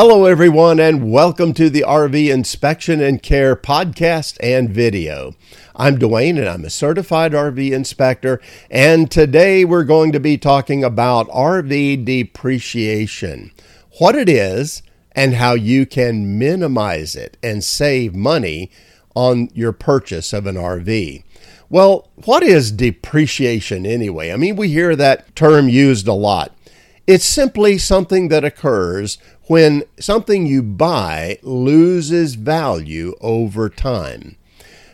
Hello, everyone, and welcome to the RV Inspection and Care podcast and video. I'm Dwayne, and I'm a certified RV inspector. And today we're going to be talking about RV depreciation, what it is, and how you can minimize it and save money on your purchase of an RV. Well, what is depreciation anyway? I mean, we hear that term used a lot. It's simply something that occurs when something you buy loses value over time.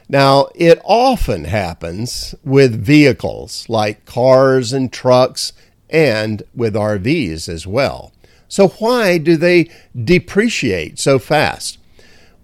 Now, it often happens with vehicles like cars and trucks and with RVs as well. So, why do they depreciate so fast?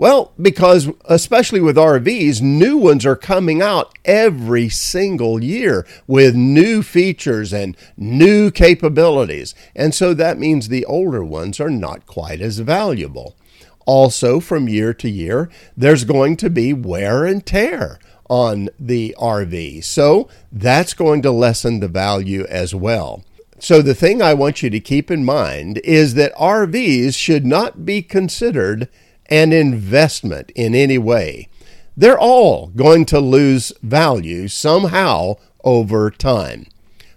Well, because especially with RVs, new ones are coming out every single year with new features and new capabilities. And so that means the older ones are not quite as valuable. Also, from year to year, there's going to be wear and tear on the RV. So that's going to lessen the value as well. So, the thing I want you to keep in mind is that RVs should not be considered an investment in any way. They're all going to lose value somehow over time.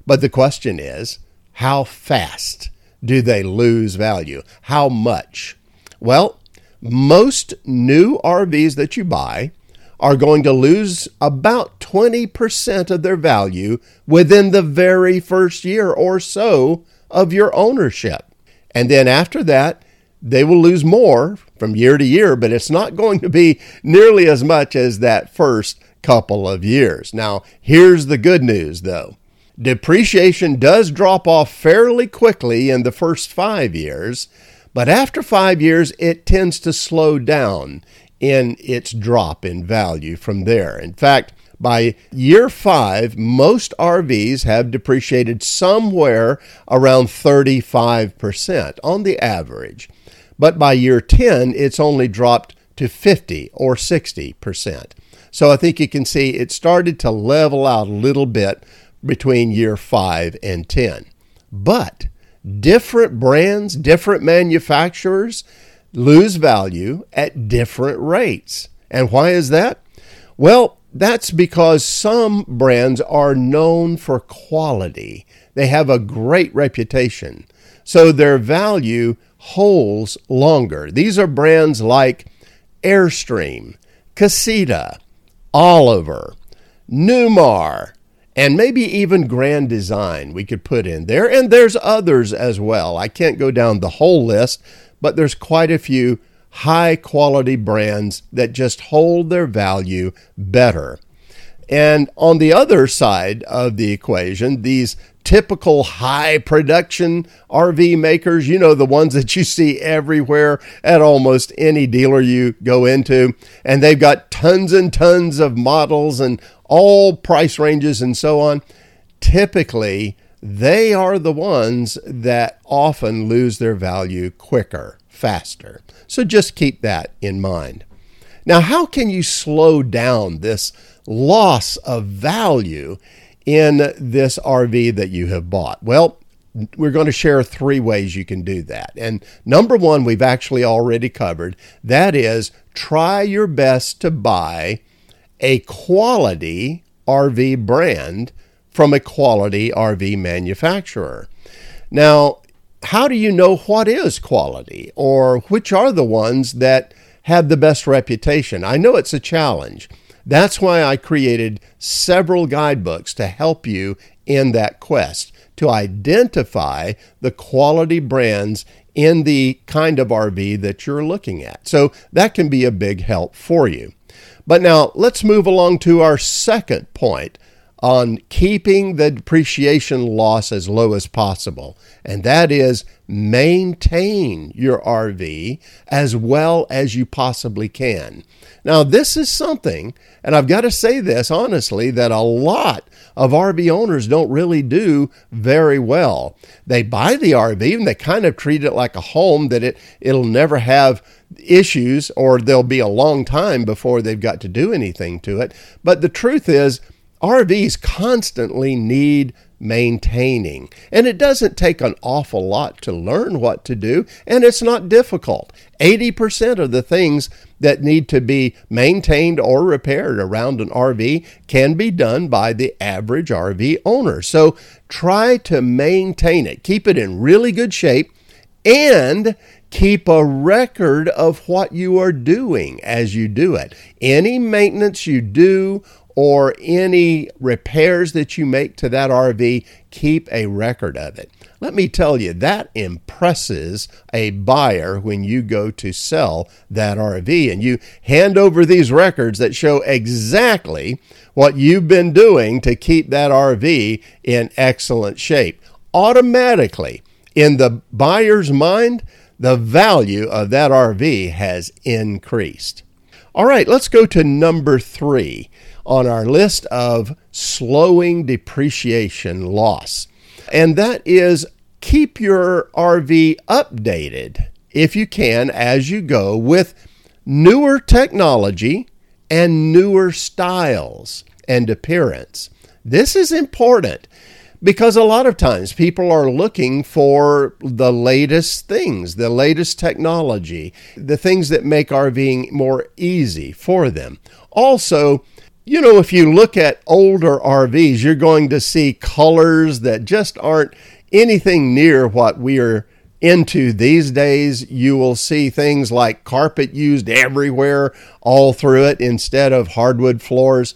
But the question is, how fast do they lose value? How much? Well, most new RVs that you buy are going to lose about 20% of their value within the very first year or so of your ownership. And then after that, they will lose more from year to year, but it's not going to be nearly as much as that first couple of years. Now, here's the good news though. Depreciation does drop off fairly quickly in the first five years, but after five years, it tends to slow down in its drop in value from there. In fact, by year five, most RVs have depreciated somewhere around 35% on the average. But by year 10, it's only dropped to 50 or 60%. So I think you can see it started to level out a little bit between year 5 and 10. But different brands, different manufacturers lose value at different rates. And why is that? Well, that's because some brands are known for quality. They have a great reputation. So their value holds longer. These are brands like Airstream, Casita, Oliver, Newmar, and maybe even Grand Design we could put in there. And there's others as well. I can't go down the whole list, but there's quite a few high quality brands that just hold their value better. And on the other side of the equation, these typical high production RV makers, you know, the ones that you see everywhere at almost any dealer you go into. And they've got tons and tons of models and all price ranges and so on. Typically, they are the ones that often lose their value quicker, faster. So just keep that in mind. Now, how can you slow down this loss of value in this RV that you have bought? Well, we're going to share three ways you can do that. And number one, we've actually already covered that is try your best to buy a quality RV brand from a quality RV manufacturer. Now, how do you know what is quality or which are the ones that have the best reputation? I know it's a challenge. That's why I created several guidebooks to help you in that quest to identify the quality brands in the kind of RV that you're looking at. So that can be a big help for you. But now let's move along to our second point on keeping the depreciation loss as low as possible, and that is maintain your RV as well as you possibly can. Now, this is something, and I've got to say this honestly, that a lot of RV owners don't really do very well. They buy the RV and they kind of treat it like a home that it, it'll never have issues or there'll be a long time before they've got to do anything to it. But the truth is, RVs constantly need maintaining. And it doesn't take an awful lot to learn what to do, and it's not difficult. 80% of the things that need to be maintained or repaired around an RV can be done by the average RV owner. So try to maintain it, keep it in really good shape, and keep a record of what you are doing as you do it. Any maintenance you do or any repairs that you make to that RV, keep a record of it. Let me tell you, that impresses a buyer when you go to sell that RV and you hand over these records that show exactly what you've been doing to keep that RV in excellent shape. Automatically, in the buyer's mind, the value of that RV has increased. All right, let's go to number three on our list of slowing depreciation loss. And that is keep your RV updated if you can as you go with newer technology and newer styles and appearance. This is important because a lot of times people are looking for the latest things, the latest technology, the things that make RVing more easy for them. Also, you know, if you look at older RVs, you're going to see colors that just aren't anything near what we are into these days. You will see things like carpet used everywhere, all through it, instead of hardwood floors.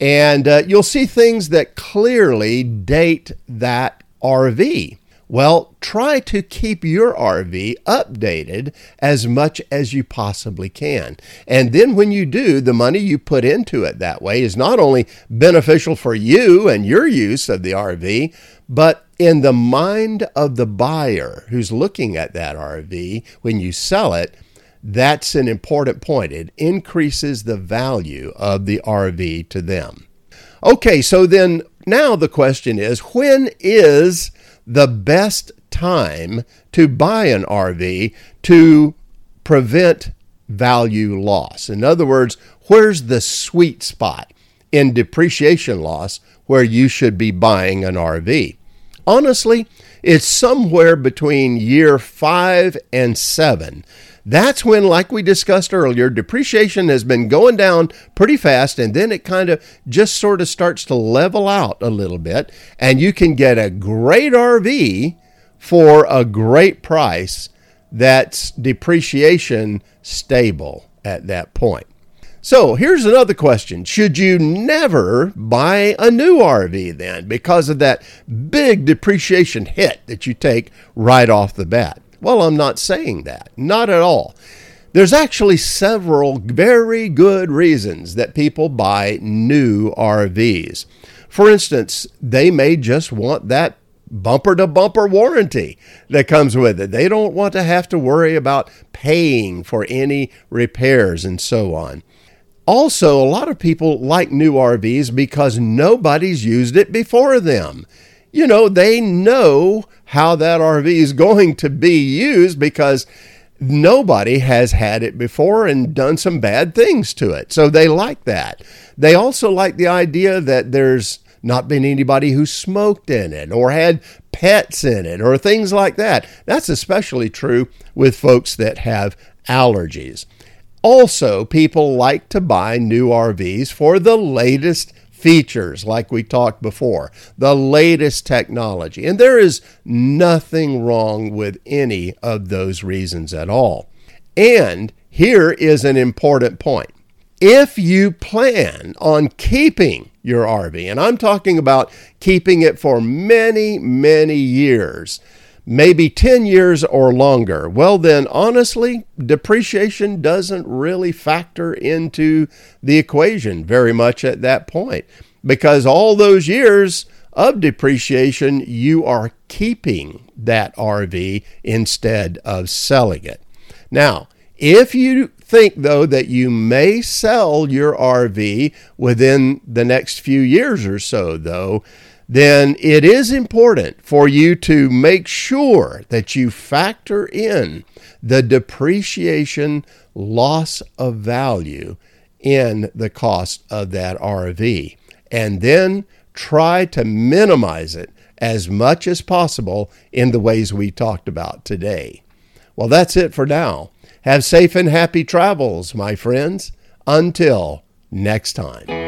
And uh, you'll see things that clearly date that RV. Well, try to keep your RV updated as much as you possibly can. And then when you do, the money you put into it that way is not only beneficial for you and your use of the RV, but in the mind of the buyer who's looking at that RV when you sell it, that's an important point. It increases the value of the RV to them. Okay, so then now the question is when is the best time to buy an RV to prevent value loss. In other words, where's the sweet spot in depreciation loss where you should be buying an RV? Honestly, it's somewhere between year five and seven that's when, like we discussed earlier, depreciation has been going down pretty fast and then it kind of just sort of starts to level out a little bit. And you can get a great RV for a great price that's depreciation stable at that point. So here's another question. Should you never buy a new RV then because of that big depreciation hit that you take right off the bat? Well, I'm not saying that. Not at all. There's actually several very good reasons that people buy new RVs. For instance, they may just want that bumper to bumper warranty that comes with it. They don't want to have to worry about paying for any repairs and so on. Also, a lot of people like new RVs because nobody's used it before them you know, they know how that RV is going to be used because nobody has had it before and done some bad things to it. So they like that. They also like the idea that there's not been anybody who smoked in it or had pets in it or things like that. That's especially true with folks that have allergies. Also, people like to buy new RVs for the latest features, like we talked before, the latest technology. And there is nothing wrong with any of those reasons at all. And here is an important point. If you plan on keeping your RV, and I'm talking about keeping it for many, many years, maybe 10 years or longer, well, then honestly, depreciation doesn't really factor into the equation very much at that point because all those years of depreciation, you are keeping that RV instead of selling it. Now, if you think, though, that you may sell your RV within the next few years or so, though, then it is important for you to make sure that you factor in the depreciation loss of value in the cost of that RV and then try to minimize it as much as possible in the ways we talked about today. Well, that's it for now. Have safe and happy travels, my friends. Until next time.